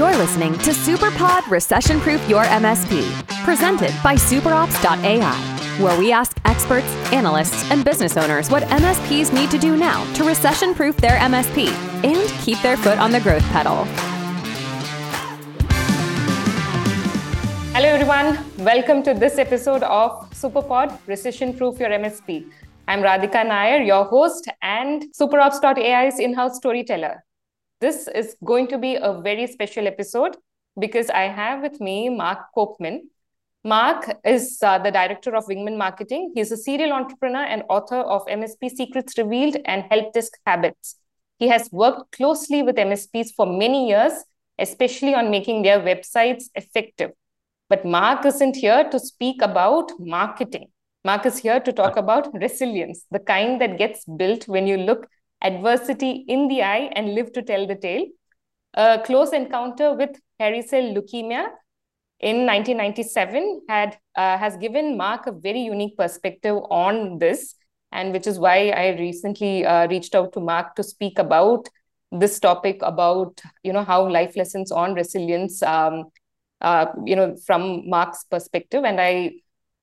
You're listening to SuperPod Recession Proof Your MSP, presented by SuperOps.ai, where we ask experts, analysts, and business owners what MSPs need to do now to recession proof their MSP and keep their foot on the growth pedal. Hello, everyone. Welcome to this episode of SuperPod Recession Proof Your MSP. I'm Radhika Nair, your host and SuperOps.ai's in house storyteller. This is going to be a very special episode because I have with me Mark Copeman. Mark is uh, the director of Wingman Marketing. He's a serial entrepreneur and author of MSP Secrets Revealed and Help Desk Habits. He has worked closely with MSPs for many years, especially on making their websites effective. But Mark isn't here to speak about marketing. Mark is here to talk about resilience, the kind that gets built when you look adversity in the eye and live to tell the tale. A close encounter with hairy cell leukemia in 1997 had uh, has given Mark a very unique perspective on this, and which is why I recently uh, reached out to Mark to speak about this topic about you know how life lessons on resilience, um, uh, you know, from Mark's perspective, and I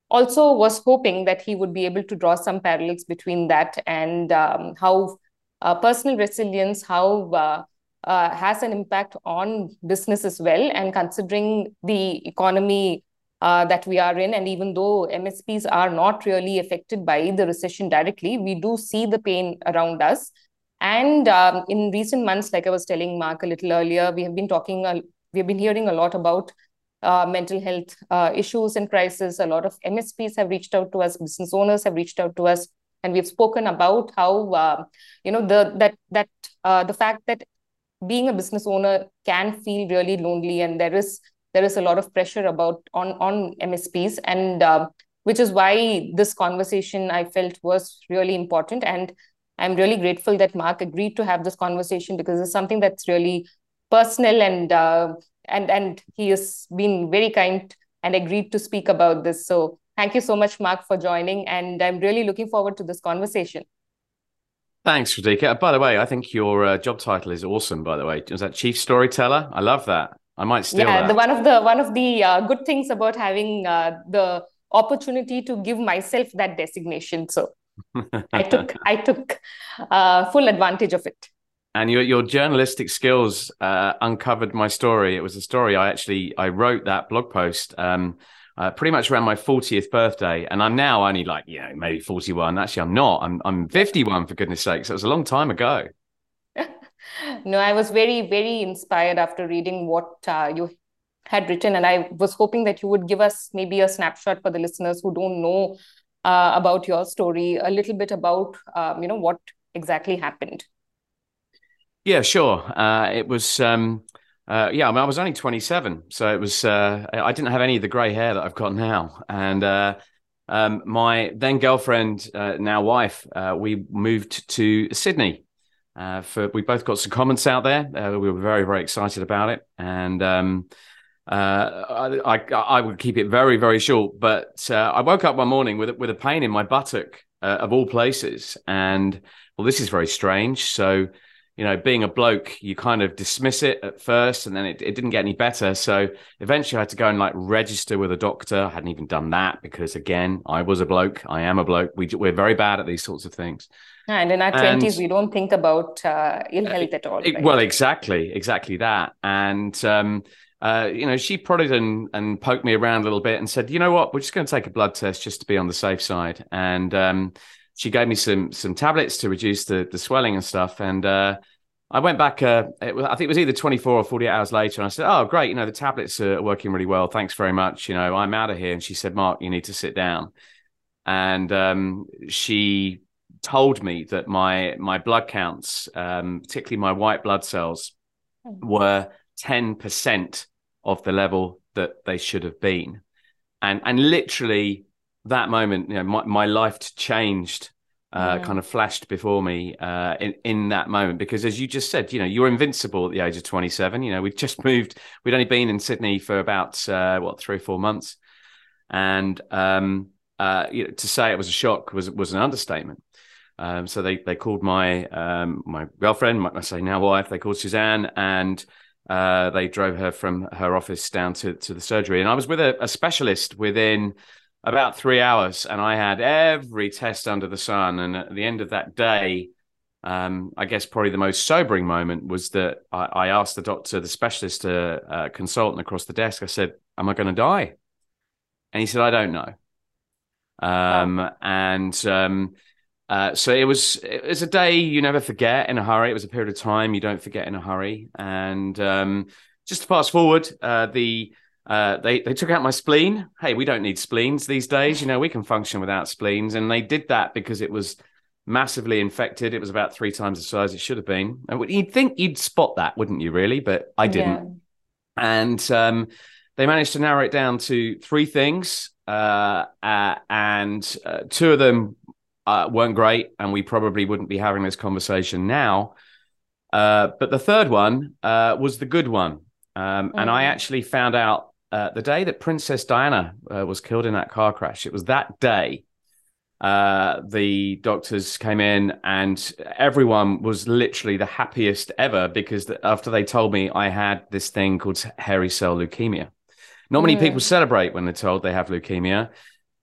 also was hoping that he would be able to draw some parallels between that and um, how uh, personal resilience, how uh, uh, has an impact on business as well. And considering the economy uh, that we are in, and even though MSPs are not really affected by the recession directly, we do see the pain around us. And um, in recent months, like I was telling Mark a little earlier, we have been talking, uh, we have been hearing a lot about uh, mental health uh, issues and crisis. A lot of MSPs have reached out to us, business owners have reached out to us and we've spoken about how uh, you know the that that uh, the fact that being a business owner can feel really lonely and there is there is a lot of pressure about on on msps and uh, which is why this conversation i felt was really important. And i'm really grateful that mark agreed to have this conversation because it's something that's really personal and uh, and and he has been very kind and agreed to speak about this. So Thank you so much, Mark, for joining. And I'm really looking forward to this conversation. Thanks, Radhika. By the way, I think your uh, job title is awesome. By the way, is that chief storyteller? I love that. I might steal yeah, that. The, one of the one of the uh, good things about having uh, the opportunity to give myself that designation. So I took I took uh, full advantage of it. And your your journalistic skills uh, uncovered my story. It was a story I actually I wrote that blog post. Um, uh, pretty much around my 40th birthday. And I'm now only like, you know, maybe 41. Actually, I'm not. I'm, I'm 51, for goodness sakes. It was a long time ago. no, I was very, very inspired after reading what uh, you had written. And I was hoping that you would give us maybe a snapshot for the listeners who don't know uh, about your story, a little bit about, um, you know, what exactly happened. Yeah, sure. Uh, it was. Um, uh, yeah, I mean, I was only 27, so it was. Uh, I didn't have any of the grey hair that I've got now, and uh, um, my then girlfriend, uh, now wife, uh, we moved to Sydney. Uh, for we both got some comments out there. we were very very excited about it, and um, I, I, I would keep it very very short. But I woke up one morning with with a pain in my buttock of all places, and well, this is very strange. So you know, being a bloke, you kind of dismiss it at first and then it, it didn't get any better. So eventually I had to go and like register with a doctor. I hadn't even done that because, again, I was a bloke. I am a bloke. We, we're very bad at these sorts of things. And in our and, 20s, we don't think about uh, ill health at all. Right? Well, exactly, exactly that. And, um, uh, you know, she prodded and, and poked me around a little bit and said, you know what, we're just going to take a blood test just to be on the safe side. And, um, she gave me some some tablets to reduce the the swelling and stuff. And uh, I went back. Uh, was, I think it was either 24 or 48 hours later, and I said, "Oh, great! You know the tablets are working really well. Thanks very much. You know I'm out of here." And she said, "Mark, you need to sit down." And um, she told me that my my blood counts, um, particularly my white blood cells, were 10 percent of the level that they should have been, and and literally that moment, you know, my, my life changed. Uh, kind of flashed before me uh, in in that moment because, as you just said, you know, you're invincible at the age of 27. You know, we've just moved. We'd only been in Sydney for about uh, what three or four months, and um, uh, you know, to say it was a shock was was an understatement. Um, so they they called my um, my girlfriend, my, I say now wife. They called Suzanne, and uh, they drove her from her office down to, to the surgery. And I was with a, a specialist within about three hours, and I had every test under the sun. And at the end of that day, um, I guess probably the most sobering moment was that I, I asked the doctor, the specialist, uh, uh, consultant across the desk, I said, Am I going to die? And he said, I don't know. Um, wow. And um, uh, so it was it was a day you never forget in a hurry. It was a period of time you don't forget in a hurry. And um, just to fast forward, uh, the uh, they they took out my spleen. Hey, we don't need spleens these days. You know, we can function without spleens, and they did that because it was massively infected. It was about three times the size it should have been. And you'd think you'd spot that, wouldn't you? Really, but I didn't. Yeah. And um, they managed to narrow it down to three things, uh, uh, and uh, two of them uh, weren't great, and we probably wouldn't be having this conversation now. Uh, but the third one uh, was the good one, um, mm. and I mm. actually found out uh, the day that Princess Diana uh, was killed in that car crash. It was that day. Uh, the doctors came in, and everyone was literally the happiest ever because the, after they told me I had this thing called hairy cell leukemia. Not many mm. people celebrate when they're told they have leukemia.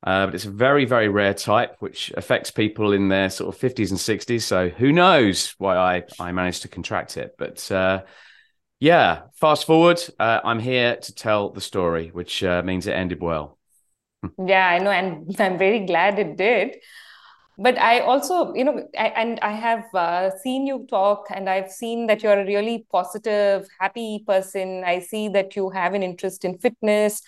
Uh, but it's a very, very rare type, which affects people in their sort of 50s and 60s. So who knows why I, I managed to contract it. But uh, yeah, fast forward, uh, I'm here to tell the story, which uh, means it ended well. yeah, I know. And I'm very glad it did. But I also, you know, I, and I have uh, seen you talk and I've seen that you're a really positive, happy person. I see that you have an interest in fitness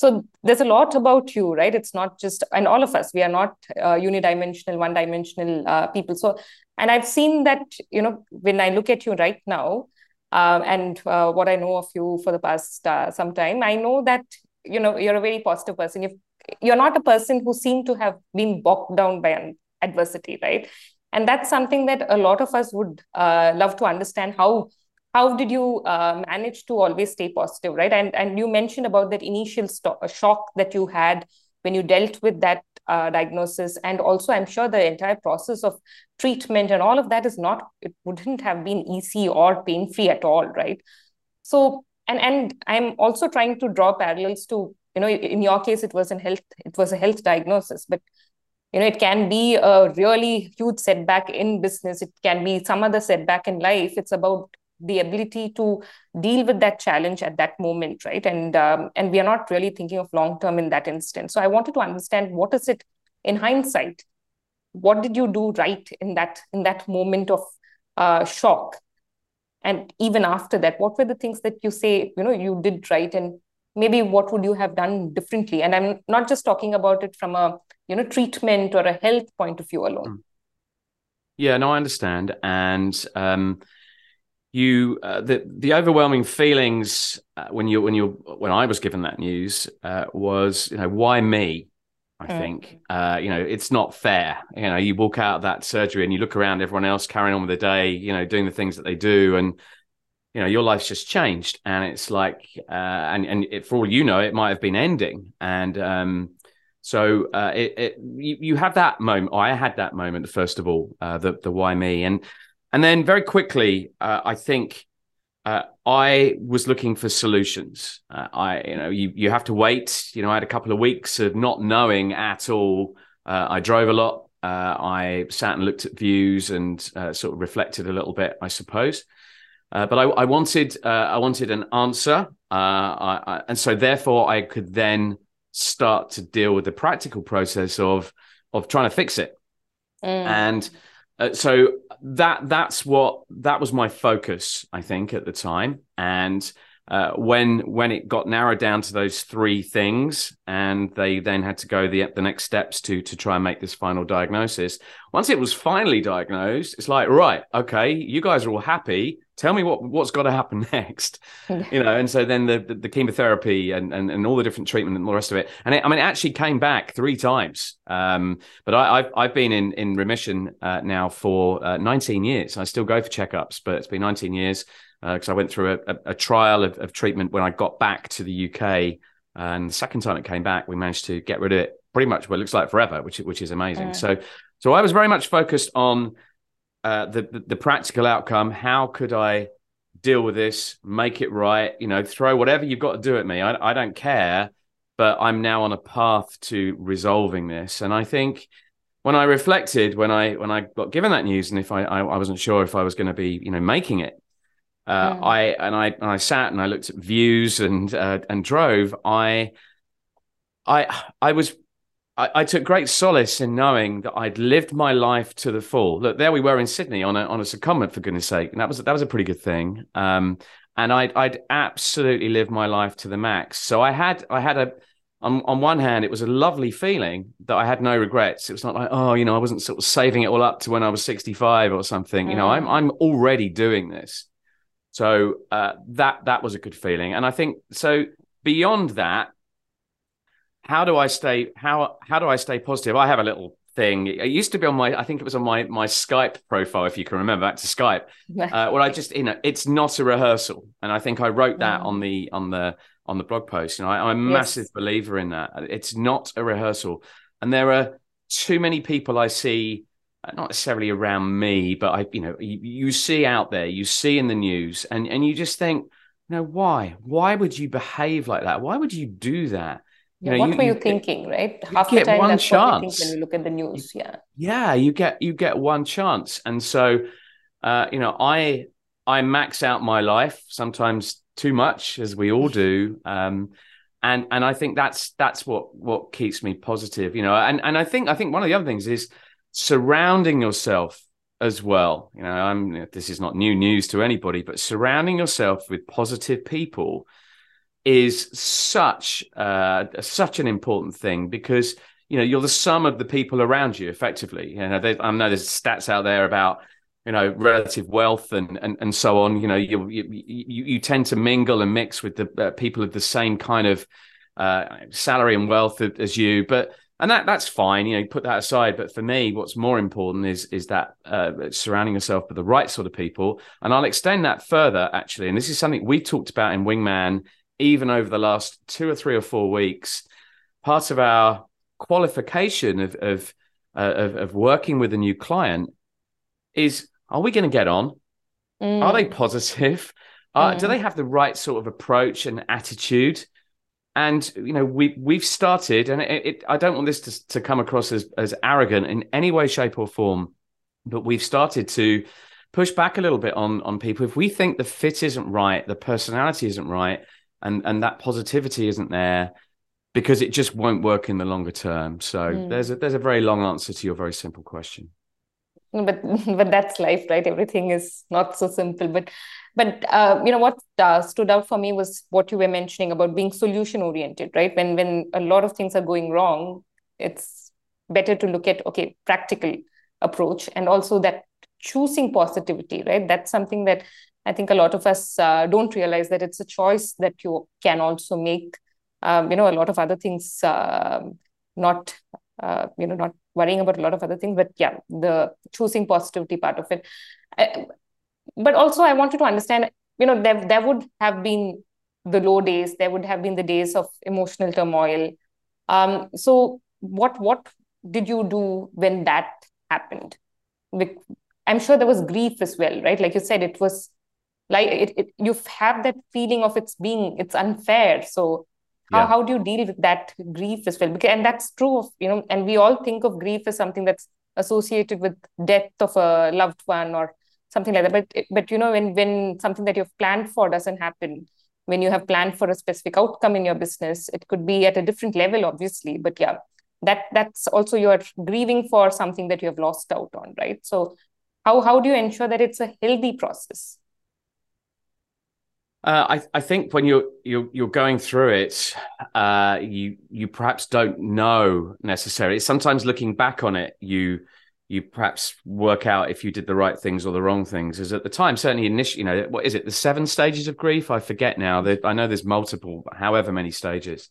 so there's a lot about you right it's not just and all of us we are not uh, unidimensional one dimensional uh, people so and i've seen that you know when i look at you right now uh, and uh, what i know of you for the past uh, some time i know that you know you're a very positive person. If you're not a person who seemed to have been bogged down by adversity right? And that's something that a lot of us would uh, love to understand how how did you uh, manage to always stay positive right? And and you mentioned about that initial st- shock that you had when you dealt with that uh, diagnosis. And also i'm sure the entire process of treatment and all of that is not it wouldn't have been easy or pain free at all right? So and and i'm also trying to draw parallels to you know in your case it was in health it was a health diagnosis but you know it can be a really huge setback in business. It can be some other setback in life. It's about the ability to deal with that challenge at that moment right? And um, and we are not really thinking of long term in that instance. So i wanted to understand what is it in hindsight? What did you do right in that in that moment of uh, shock? And even after that what were the things that you say you know you did right? And maybe what would you have done differently? And i'm not just talking about it from a you know treatment or a health point of view alone. Hmm. yeah no i understand. And um you uh, the the overwhelming feelings uh, when you when you when I was given that news uh, was you know why me I mm. think? Uh, you know it's not fair. You know you walk out of that surgery and you look around everyone else carrying on with the day you know doing the things that they do and you know your life's just changed. And it's like uh, and and it, for all you know it might have been ending. And um so uh, it, it you, you have that moment I had that moment first of all the the why me. And and then very quickly, uh, I think uh, I was looking for solutions. Uh, I, you know, you you have to wait. You know, I had a couple of weeks of not knowing at all. Uh, I drove a lot. Uh, I sat and looked at views and uh, sort of reflected a little bit, I suppose. but I, I wanted I wanted an answer, I, I, and so therefore I could then start to deal with the practical process of of trying to fix it. Mm. And uh, so that that's what that was my focus, I think, at the time. And uh, when when it got narrowed down to those three things, and they then had to go the the next steps to to try and make this final diagnosis. Once it was finally diagnosed, it's like right, okay, you guys are all happy tell me what what's got to happen next you know? And so then the, the, the chemotherapy and, and and all the different treatment and all the rest of it. And it, i mean it actually came back three times. Um, but I, have I've been in in remission uh, now for uh, 19 years. I still go for checkups but it's been 19 years because uh, i went through a, a, a trial of, of, treatment when i got back to the uk and the second time it came back we managed to get rid of it pretty much what it looks like forever which which is amazing. So so i was very much focused on uh, the, the, practical outcome. How could I deal with this, make it right, you know, throw whatever you've got to do at me. I, I don't care, but I'm now on a path to resolving this. And I think when I reflected, when I when I got given that news, and if I I, I wasn't sure if I was going to be, you know, making it, uh, mm. I and I and I sat and I looked at views and uh, and drove. I I I was I, I, took great solace in knowing that I'd lived my life to the full. Look, there we were in Sydney on a on a secondment for goodness sake, and that was that was a pretty good thing. Um, and I'd I'd absolutely lived my life to the max. So I had I had a on on one hand, it was a lovely feeling that I had no regrets. It was not like oh, you know, I wasn't sort of saving it all up to when I was sixty five or something. Mm. You know, I'm mm. I'm already doing this. So uh, that that was a good feeling, and I think so. Beyond that, how do I stay how how do I stay positive? I have a little thing. It used to be on my I think it was on my my Skype profile, if you can remember back to Skype. uh, where I just you know it's not a rehearsal, and I think I wrote that mm. on the on the on the blog post. You know, I, am a yes. massive believer in that. It's not a rehearsal, and there are too many people I see uh, not necessarily around me, but I, you know, you, you, see out there, you see in the news, and and you just think, you know, why? Why would you behave like that? Why would you do that? You know, what you, were you, you thinking, right? Half the time, that's chance. what think when you look at the news. Yeah. Yeah, you get you get one chance, and so, uh, you know, I I max out my life sometimes too much, as we all do. Um, and and I think that's that's what what keeps me positive, you know. And and I think I think one of the other things is surrounding yourself as well. You know, I'm this is not new news to anybody, but surrounding yourself with positive people is such uh, such an important thing because you know you're the sum of the people around you effectively. You know, I know there's stats out there about you know relative wealth and and, and so on. You know, you, you you tend to mingle and mix with the uh, people of the same kind of uh, salary and wealth as you, but and that that's fine you know put that aside but for me what's more important is is that uh, surrounding yourself with the right sort of people and i'll extend that further actually and this is something we talked about in wingman even over the last two or three or four weeks part of our qualification of of uh, of, of, working with a new client is are we going to get on mm. are they positive uh, mm. do they have the right sort of approach and attitude and you know we we've started and it, it, i don't want this to, to come across as as arrogant in any way shape or form but we've started to push back a little bit on on people if we think the fit isn't right the personality isn't right and and that positivity isn't there because it just won't work in the longer term. So mm. there's a there's a very long answer to your very simple question. But but that's life right? Everything is not so simple. But but uh, you know what uh, stood out for me was what you were mentioning about being solution oriented right? When when a lot of things are going wrong it's better to look at okay practical approach and also that choosing positivity right? That's something that i think a lot of us uh, don't realize that it's a choice that you can also make. Um, you know a lot of other things um, not uh, you know not worrying about a lot of other things but yeah the choosing positivity part of it. I, but also i wanted to understand you know there, there would have been the low days there would have been the days of emotional turmoil. Um, so what what did you do when that happened? I'm sure there was grief as well right? Like you said it was like it, it you have that feeling of it's being it's unfair. So how, yeah. how do you deal with that grief as well? Because and that's true of you know and we all think of grief as something that's associated with death of a loved one or something like that. But but you know when when something that you've planned for doesn't happen when you have planned for a specific outcome in your business it could be at a different level obviously. But yeah that that's also you're grieving for something that you have lost out on right? So how how do you ensure that it's a healthy process uh, I, I think when you're you're you're going through it, uh, you you perhaps don't know necessarily. Sometimes looking back on it, you you perhaps work out if you did the right things or the wrong things. Is at the time, certainly initially, you know, what is it? The seven stages of grief? I forget now. I know there's multiple, however many stages,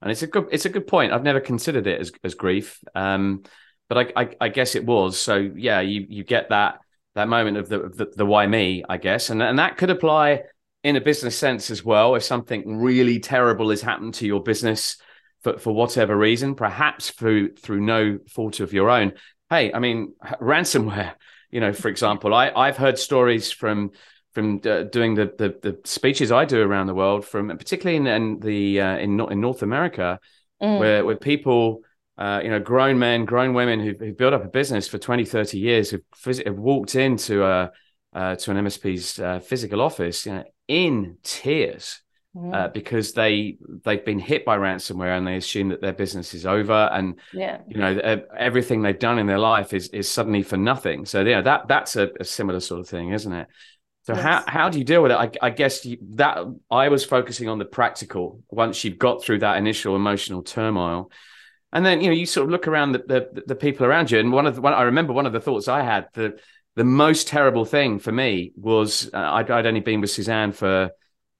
and it's a good it's a good point. I've never considered it as as grief, um, but I, I, I guess it was. So yeah, you you get that that moment of the the, the why me, I guess, and and that could apply in a business sense as well. If something really terrible has happened to your business for, for whatever reason, perhaps through through no fault of your own, hey, I mean, ransomware, you know, for example, I, I've heard stories from from uh, doing the, the, the speeches I do around the world, from particularly in, in the uh, in in North America, mm. where where people. Uh, you know, grown men, grown women who've, who've, built up a business for 20, 30 years, who've, phys- have walked into a, uh, to an MSP's uh, physical office you know, in tears mm. uh, because they they've been hit by ransomware and they assume that their business is over and yeah. you know everything they've done in their life is is suddenly for nothing. So yeah, that that's a, a similar sort of thing, isn't it? So yes. how how do you deal with it? I, I guess you, that I was focusing on the practical. Once you've got through that initial emotional turmoil, and then you know you sort of look around the the, the people around you, and one of the one I remember one of the thoughts I had the the most terrible thing for me was uh, I'd, I'd, only been with Suzanne for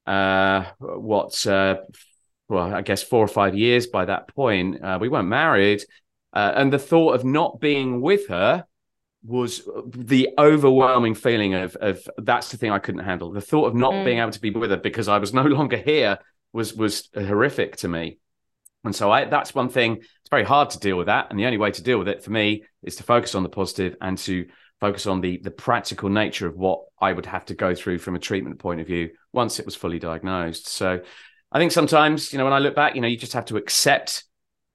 uh, what, uh, well, I guess four or five years by that point. Uh, we weren't married. Uh, and the thought of not being with her was the overwhelming feeling of, of that's the thing I couldn't handle. The thought of not mm. being able to be with her because I was no longer here was was horrific to me. And so I, that's one thing. It's very hard to deal with that. And the only way to deal with it for me is to focus on the positive and to focus on the the practical nature of what I would have to go through from a treatment point of view once it was fully diagnosed. So I think sometimes, you know, when I look back, you know, you just have to accept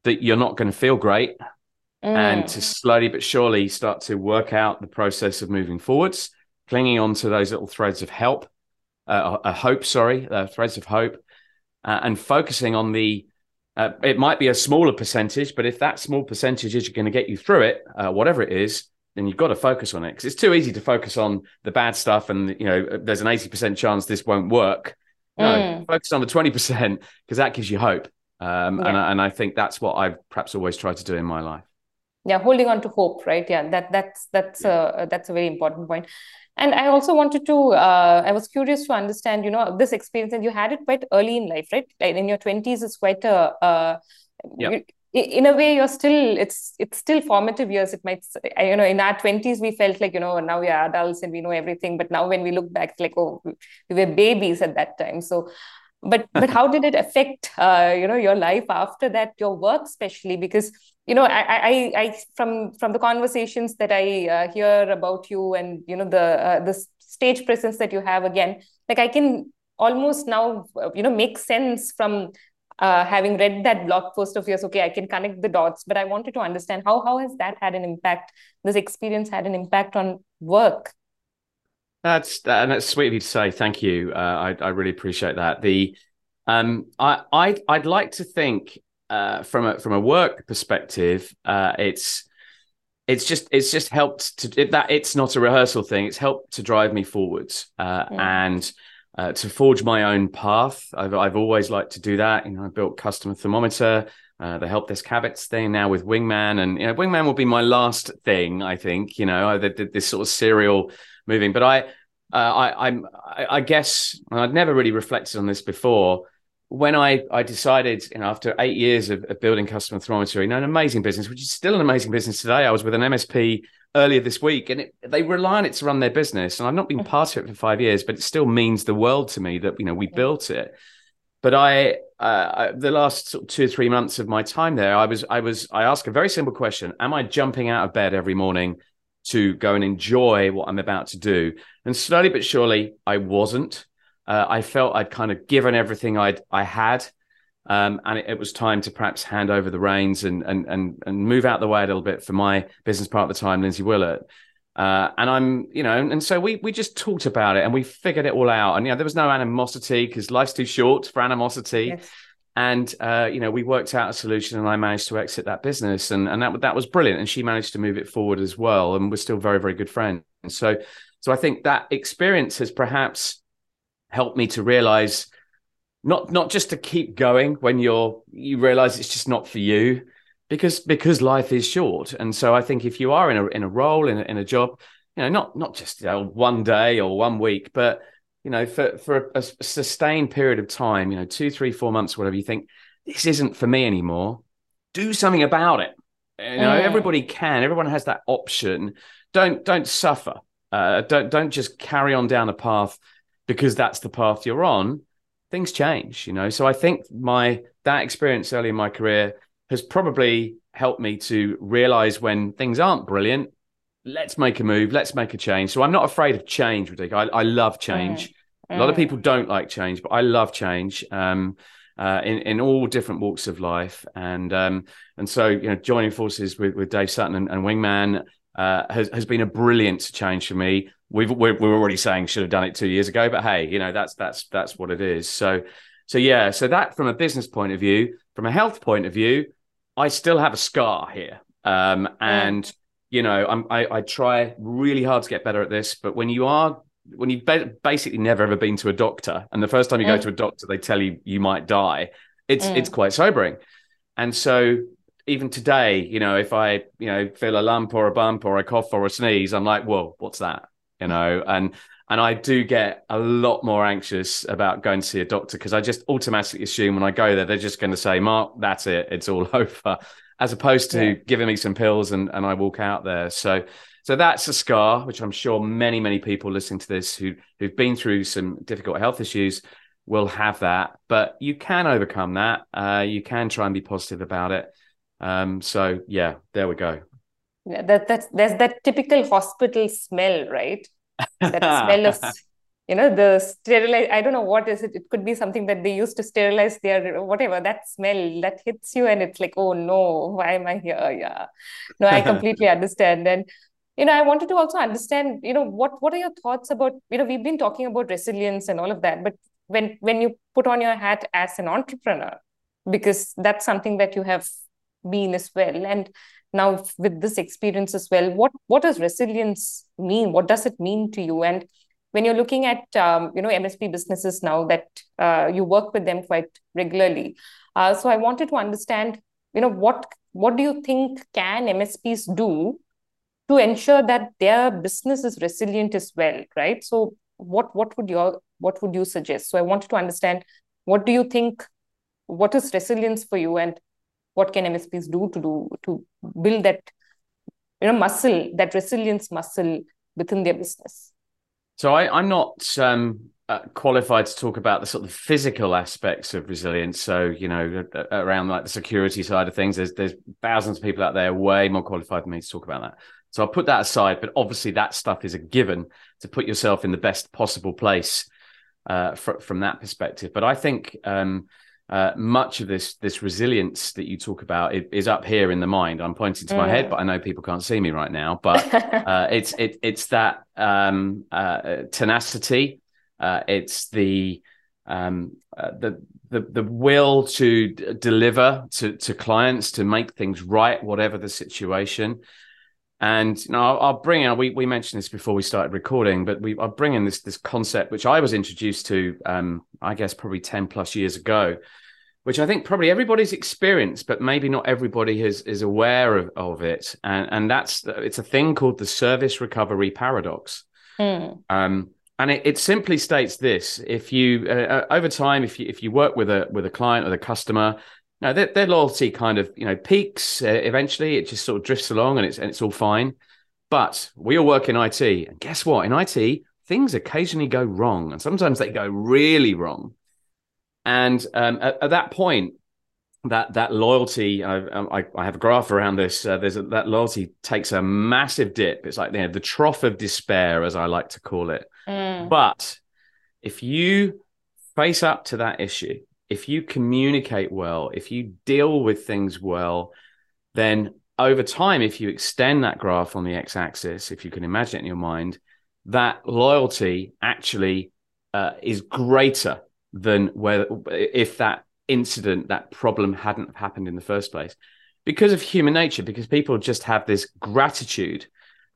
that you're not going to feel great mm. and to slowly but surely start to work out the process of moving forwards, clinging on to those little threads of help, uh, a hope, sorry, uh, threads of hope, uh, and focusing on the uh, it might be a smaller percentage, but if that small percentage is going to get you through it, uh, whatever it is, then you've got to focus on it because it's too easy to focus on the bad stuff and you know there's an 80% chance this won't work. No mm. focus on the 20% because that gives you hope. Um, yeah. and, and i think that's what i've perhaps always tried to do in my life. Yeah holding on to hope right? Yeah that that's that's yeah. a that's a very important point. And i also wanted to uh, i was curious to understand you know this experience and you had it quite early in life right? Like in your 20s is quite a uh, yeah in a way you're still it's it's still formative years. It might you know in our 20s we felt like you know now we are adults and we know everything. But now when we look back it's like oh we were babies at that time. So but but how did it affect uh, you know your life after that your work especially? Because you know I, I i from from the conversations that i uh, hear about you and you know the uh, the stage presence that you have again like i can almost now you know make sense from uh, having read that blog post of yours, okay, I can connect the dots, but I wanted to understand how how has that had an impact? This experience had an impact on work. That's and that's sweet of you to say. Thank you. Uh, I I really appreciate that. The um I I I'd like to think uh, from a from a work perspective, uh, it's it's just it's just helped to it, that it's not a rehearsal thing. It's helped to drive me forwards uh, yeah. and uh, to forge my own path. I've, I've always liked to do that. You know, I built customer thermometer, uh, the help desk habits thing now with Wingman, and you know, Wingman will be my last thing. I think you know, did this sort of serial moving, but I, uh, I, I'm, I, I guess I'd never really reflected on this before. When I, I decided, you know, after eight years of, of building customer thermometer, you know, an amazing business, which is still an amazing business today. I was with an MSP earlier this week, and it, they rely on it to run their business. And I've not been mm-hmm. part of it for five years, but it still means the world to me that you know we built it. But I, uh, the last sort of two or three months of my time there, I was, I was, I asked a very simple question: Am I jumping out of bed every morning to go and enjoy what I'm about to do? And slowly but surely, I wasn't. Uh, I felt I'd kind of given everything I'd I had. Um, and it, it, was time to perhaps hand over the reins and and and and move out the way a little bit for my business part at the time, Lindsay Willott. Uh, and I'm, you know, and so we we just talked about it and we figured it all out. And you know, there was no animosity because life's too short for animosity. Yes. And uh, you know, we worked out a solution, and I managed to exit that business, and and that that was brilliant. And she managed to move it forward as well, and we're still very very good friends. So so I think that experience has perhaps helped me to realize not not just to keep going when you're you realize it's just not for you because because life is short. And so i think if you are in a in a role in a, in a job you know not not just you know, one day or one week but you know for for a, a sustained period of time you know two three four months whatever you think this isn't for me anymore. Do something about it. You know mm. everybody can everyone has that option. Don't don't suffer. Uh, don't don't just carry on down a path because that's the path you're on things change, you know. So I think my that experience early in my career has probably helped me to realize when things aren't brilliant let's make a move, let's make a change. So I'm not afraid of change, Radhika. I, I love change. Mm. A lot of mm. people don't like change, but I love change. Um, uh, in in all different walks of life, and um, and so you know, joining forces with with Dave Sutton and, and Wingman uh, has has been a brilliant change for me. We've we're, we're already saying should have done it two years ago, but hey, you know that's that's that's what it is. So so yeah, so that from a business point of view, from a health point of view, I still have a scar here, um, and. You know, I'm, I, I try really hard to get better at this, but when you are when you've basically never ever been to a doctor, and the first time you mm. go to a doctor, they tell you you might die. It's mm. it's quite sobering, and so even today, you know, if I you know feel a lump or a bump or a cough or a sneeze, I'm like, whoa, what's that? You know, and and I do get a lot more anxious about going to see a doctor because I just automatically assume when I go there, they're just going to say, Mark, that's it, it's all over as opposed to yeah. giving me some pills and, and I walk out there. So so that's a scar, which I'm sure many, many people listening to this who who've been through some difficult health issues will have that. But you can overcome that. Uh, you can try and be positive about it. Um, so yeah, there we go. Yeah, that that's there's that typical hospital smell, right? That smell of you know the sterilize i don't know what is it. It could be something that they used to sterilize their whatever that smell that hits you and it's like oh no why am i here? Yeah. No i completely understand. And you know i wanted to also understand you know what what are your thoughts about you know we've been talking about resilience and all of that but when when you put on your hat as an entrepreneur because that's something that you have been as well. And now with this experience as well what what does resilience mean what does it mean to you and when you're looking at um, you know MSP businesses now that uh, you work with them quite regularly. Uh, so I wanted to understand, you know, what what do you think can MSPs do to ensure that their business is resilient as well, right? So what what would your what would you suggest? So I wanted to understand what do you think, what is resilience for you, and what can MSPs do to do to build that you know muscle, that resilience muscle within their business. So I, am not um, uh, qualified to talk about the sort of physical aspects of resilience. So you know, around like the security side of things, there's there's thousands of people out there way more qualified than me to talk about that. So I'll put that aside. But obviously, that stuff is a given to put yourself in the best possible place uh, fr- from that perspective. But I think um, uh, much of this this resilience that you talk about is, up here in the mind. I'm pointing to mm. my head, mm. but I know people can't see me right now. But uh, it's it, it's that um, uh, tenacity. Uh, it's the um, uh, the the the will to d- deliver to to clients to make things right, whatever the situation. And you know, I'll, I'll bring in. We we mentioned this before we started recording, but we I'll bring in this this concept which I was introduced to, um, I guess probably ten plus years ago, which I think probably everybody's experienced, but maybe not everybody is is aware of, of it. And and that's it's a thing called the service recovery paradox. Mm. Um, and it, it, simply states this: if you uh, uh, over time, if you if you work with a with a client or the customer, now, their, their loyalty kind of you know peaks uh, eventually. It just sort of drifts along, and it's and it's all fine. But we all work in IT, and guess what? In IT, things occasionally go wrong, and sometimes they go really wrong. And um, at, at, that point, that that loyalty, I, I, I have a graph around this. Uh, there's a, that loyalty takes a massive dip. It's like you know, the trough of despair, as I like to call it. Mm. But if you face up to that issue if you communicate well, if you deal with things well, then over time, if you extend that graph on the x axis, if you can imagine it in your mind, that loyalty actually uh, is greater than where if that incident, that problem hadn't happened in the first place. Because of human nature, because people just have this gratitude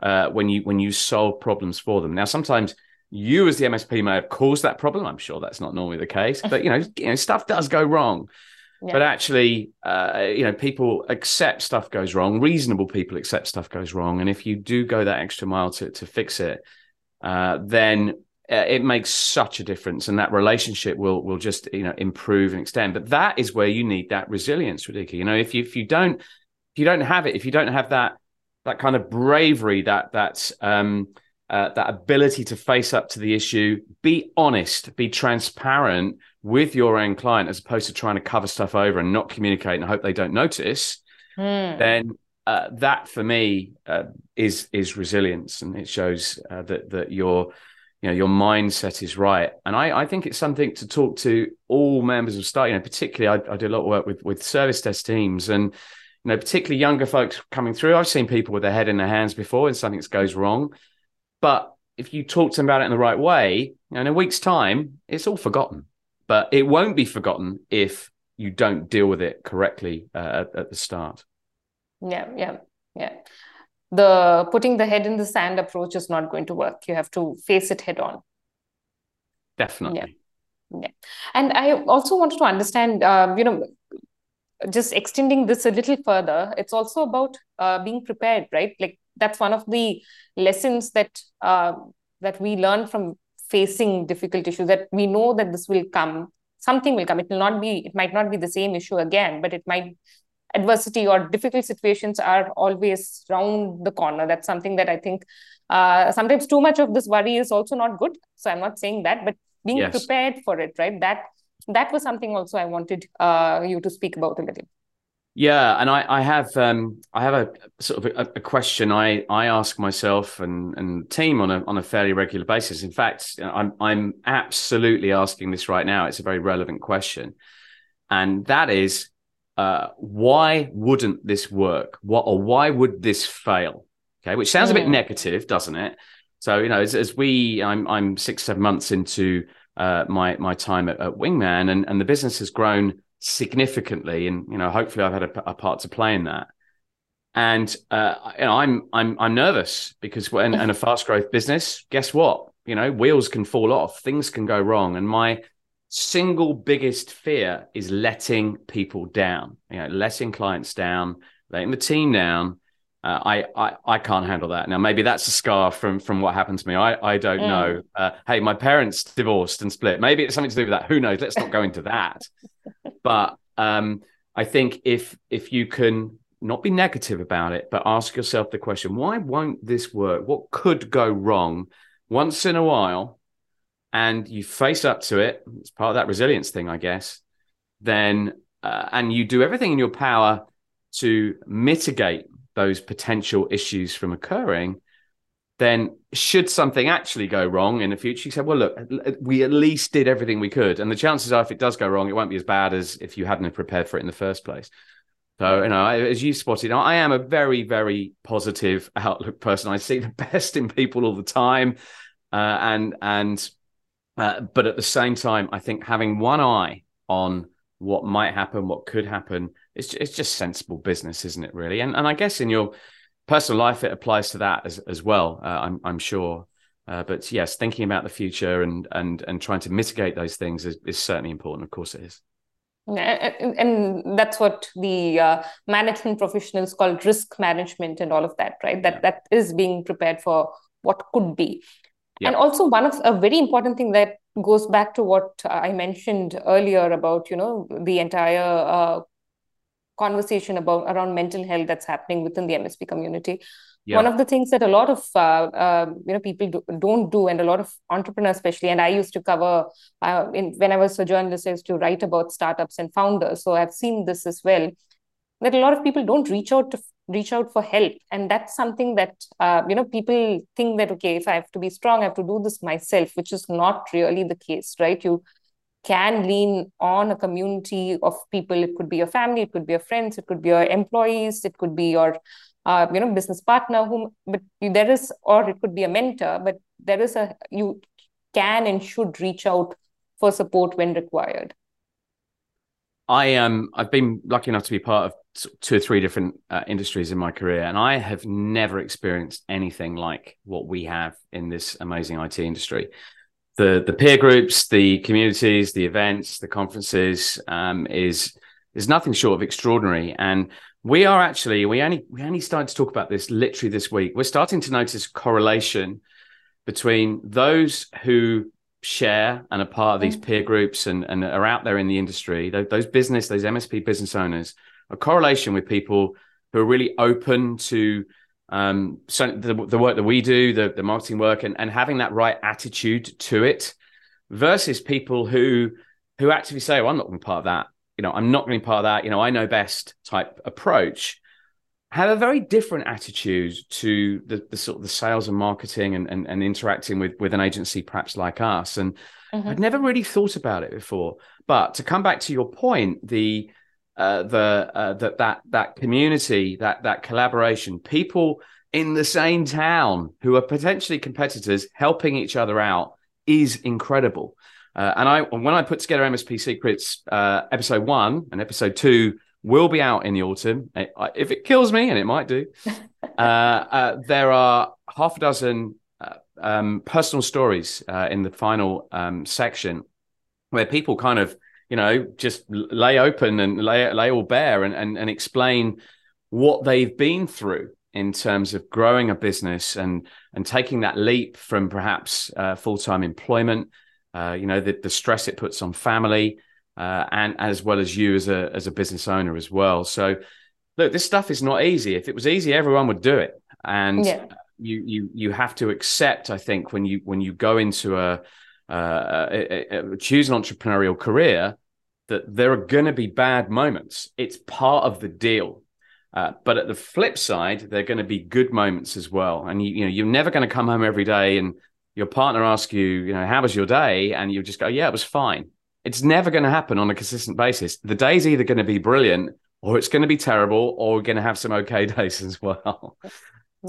uh, when you when you solve problems for them. Now, sometimes you as the MSP may have caused that problem. I'm sure that's not normally the case, but you know, you know, stuff does go wrong. Yeah. But actually, uh, you know, people accept stuff goes wrong. Reasonable people accept stuff goes wrong, and if you do go that extra mile to to fix it, uh, then uh, it makes such a difference, and that relationship will will just you know improve and extend. But that is where you need that resilience, Radhika. You know, if you if you don't if you don't have it, if you don't have that that kind of bravery, that that um, uh, that ability to face up to the issue, be honest, be transparent with your own client, as opposed to trying to cover stuff over and not communicate and hope they don't notice, mm. then uh, that for me uh, is is resilience, and it shows uh, that that your you know your mindset is right. And I, I think it's something to talk to all members of staff. You know, particularly I, I do a lot of work with with service desk teams, and you know, particularly younger folks coming through. I've seen people with their head in their hands before, and something goes wrong. But if you talk to them about it in the right way, in a week's time, it's all forgotten. But it won't be forgotten if you don't deal with it correctly uh, at, at the start. Yeah, yeah, yeah. The putting the head in the sand approach is not going to work. You have to face it head on. Definitely. Yeah. yeah. And I also wanted to understand, uh, you know, just extending this a little further, it's also about uh, being prepared, right? Like that's one of the lessons that uh, that we learn from facing difficult issues. That we know that this will come, something will come. It will not be, it might not be the same issue again, but it might adversity or difficult situations are always round the corner. That's something that I think uh, sometimes too much of this worry is also not good. So I'm not saying that, but being yes. prepared for it, right? That that was something also I wanted uh, you to speak about a little. Yeah, and I, I have um, I have a sort of a, a, question I, I ask myself and and team on a on a fairly regular basis. In fact, I'm I'm absolutely asking this right now. It's a very relevant question, and that is uh, why wouldn't this work? What or why would this fail? Okay, which sounds a bit mm. negative, doesn't it? So you know, as, as we, I'm I'm six seven months into uh, my my time at, at, Wingman, and and the business has grown significantly, and you know, hopefully, I've had a, a part to play in that. And uh, you know, I'm I'm I'm nervous because when in a fast growth business, guess what? You know, wheels can fall off, things can go wrong, and my single biggest fear is letting people down, you know, letting clients down, letting the team down. Uh, I, I I can't handle that. Now maybe that's a scar from from what happened to me. I I don't mm. know. Uh, hey, my parents divorced and split. Maybe it's something to do with that. Who knows? Let's not go into that. but um, I think if if you can not be negative about it, but ask yourself the question: Why won't this work? What could go wrong? Once in a while, and you face up to it, it's part of that resilience thing, I guess, then, uh, and you do everything in your power to mitigate those potential issues from occurring, then should something actually go wrong in the future, you say, well, look, we at least did everything we could. And the chances are, if it does go wrong, it won't be as bad as if you hadn't prepared for it in the first place. So, you know, as you spotted, I am a very, very positive outlook person. I see the best in people all the time. Uh, and, and uh, but at the same time, I think having one eye on what might happen, what could happen, it's, it's just sensible business, isn't it? Really, and and I guess in your personal life, it applies to that as as well. Uh, I'm I'm sure. Uh, but yes, thinking about the future and and and trying to mitigate those things is, is certainly important. Of course, it is. And, and that's what the uh, management professionals call risk management and all of that, right? That yeah. that is being prepared for what could be. And also one of a very important thing that goes back to what I mentioned earlier about, you know, the entire uh, conversation about around mental health that's happening within the MSP community. Yeah. One of the things that a lot of uh, uh, you know people do, not do, and a lot of entrepreneurs, especially, and I used to cover uh, in when I was a journalist, I used to write about startups and founders. So I've seen this as well. That a lot of people don't reach out to reach out for help and that's something that uh, you know people think that okay if i have to be strong i have to do this myself which is not really the case right you can lean on a community of people it could be your family it could be your friends it could be your employees it could be your uh, you know business partner whom but there is or it could be a mentor but there is a you can and should reach out for support when required i am um, i've been lucky enough to be part of two or three different uh, industries in my career, and I have never experienced anything like what we have in this amazing IT industry. The the peer groups, the communities, the events, the conferences um, is is nothing short of extraordinary. And we are actually we only we only started to talk about this literally this week. We're starting to notice correlation between those who share and are part of these mm. peer groups and, and are out there in the industry, those business, those MSP business owners a correlation with people who are really open to um, so the, the work that we do, the, the marketing work, and, and having that right attitude to it, versus people who who actively say, "Well, I'm not going to be part of that." You know, I'm not going to be part of that. You know, I know best type approach. have a very different attitude to the, the sort of the sales and marketing and, and, and interacting with with an agency perhaps like us and mm-hmm. i'd never really thought about it before but to come back to your point the uh, the uh, that that that community that that collaboration people in the same town who are potentially competitors helping each other out is incredible uh, and I when I put together MSP Secrets uh, episode one and episode two will be out in the autumn. If it kills me, and it might do, uh, uh, there are half a dozen uh, um, personal stories uh, in the final um, section where people kind of, you know, just lay open and lay, lay all bare and, and, and explain what they've been through in terms of growing a business and and taking that leap from perhaps uh, full time employment, uh, you know, the, the stress it puts on family, uh, and as well as you as a as a business owner as well. So, look, this stuff is not easy. If it was easy, everyone would do it, and yeah. you you you have to accept. I think when you when you go into a, uh, a, a choose an entrepreneurial career, that there are going to be bad moments. It's part of the deal. Uh, but at the flip side, there are going to be good moments as well. And you, you know, you're never going to come home every day and your partner asks you, you know, how was your day? And you just go, yeah, it was fine. It's never going to happen on a consistent basis. The day's either going to be brilliant or it's going to be terrible or we're going to have some okay days as well. Yeah.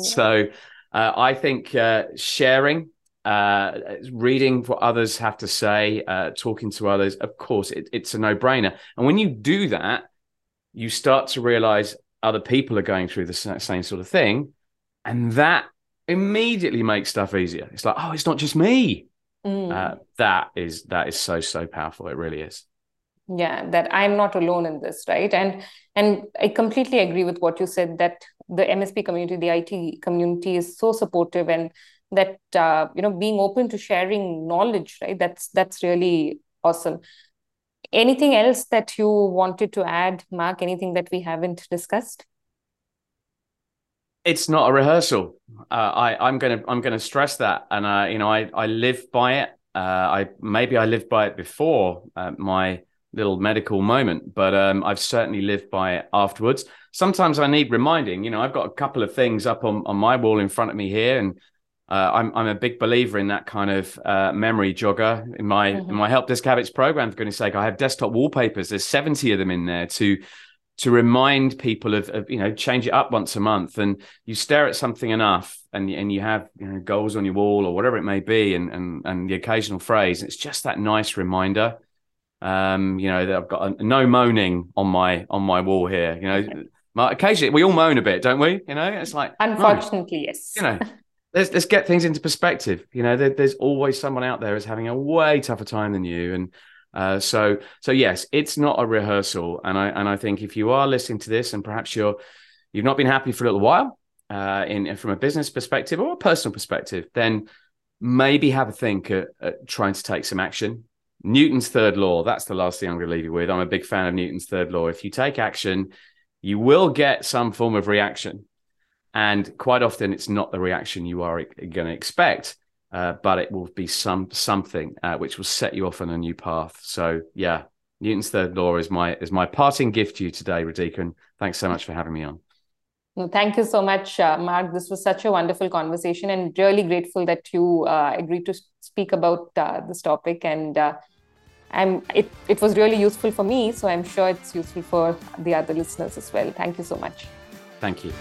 So uh, I think uh, sharing, uh, reading what others have to say, uh, talking to others, of course, it, it's a no brainer. And when you do that, you start to realize other people are going through the same sort of thing. And that immediately makes stuff easier. It's like, oh, it's not just me. Mm. Uh, that is that is so so powerful. It really is. Yeah, that I'm not alone in this, right? And and I completely agree with what you said that the MSP community, the IT community, is so supportive and that uh, you know being open to sharing knowledge, right? That's that's really awesome. Anything else that you wanted to add, Mark? Anything that we haven't discussed? it's not a rehearsal. Uh, I, I'm gonna I'm gonna stress that, and uh, you know I I live by it. Uh, I maybe I lived by it before uh, my little medical moment, but um, I've certainly lived by it afterwards. Sometimes I need reminding. You know, I've got a couple of things up on, on my wall in front of me here, and uh, I'm I'm a big believer in that kind of uh, memory jogger in my mm-hmm. in my help desk habits program. For goodness sake, I have desktop wallpapers. There's 70 of them in there to to remind people of, of, you know change it up once a month and you stare at something enough and and you have you know goals on your wall or whatever it may be and and and the occasional phrase it's just that nice reminder um you know that I've got a, no moaning on my on my wall here you know my, occasionally we all moan a bit don't we you know it's like unfortunately yes you know let's let's get things into perspective you know there, there's always someone out there who's having a way tougher time than you and uh, so so yes, it's not a rehearsal, and I and I think if you are listening to this and perhaps you're you've not been happy for a little while, uh, in from a business perspective or a personal perspective, then maybe have a think at, at trying to take some action. Newton's third law, that's the last thing I'm going to leave you with. I'm a big fan of Newton's third law. If you take action, you will get some form of reaction. And quite often, it's not the reaction you are going to expect uh, but it will be some something uh, which will set you off on a new path. So yeah, Newton's third law is my is my parting gift to you today, Radhika, and thanks so much for having me on. Well, thank you so much, uh, Mark. This was such a wonderful conversation, and really grateful that you uh, agreed to speak about uh, this topic. And uh, I'm it it was really useful for me, so I'm sure it's useful for the other listeners as well. Thank you so much. Thank you.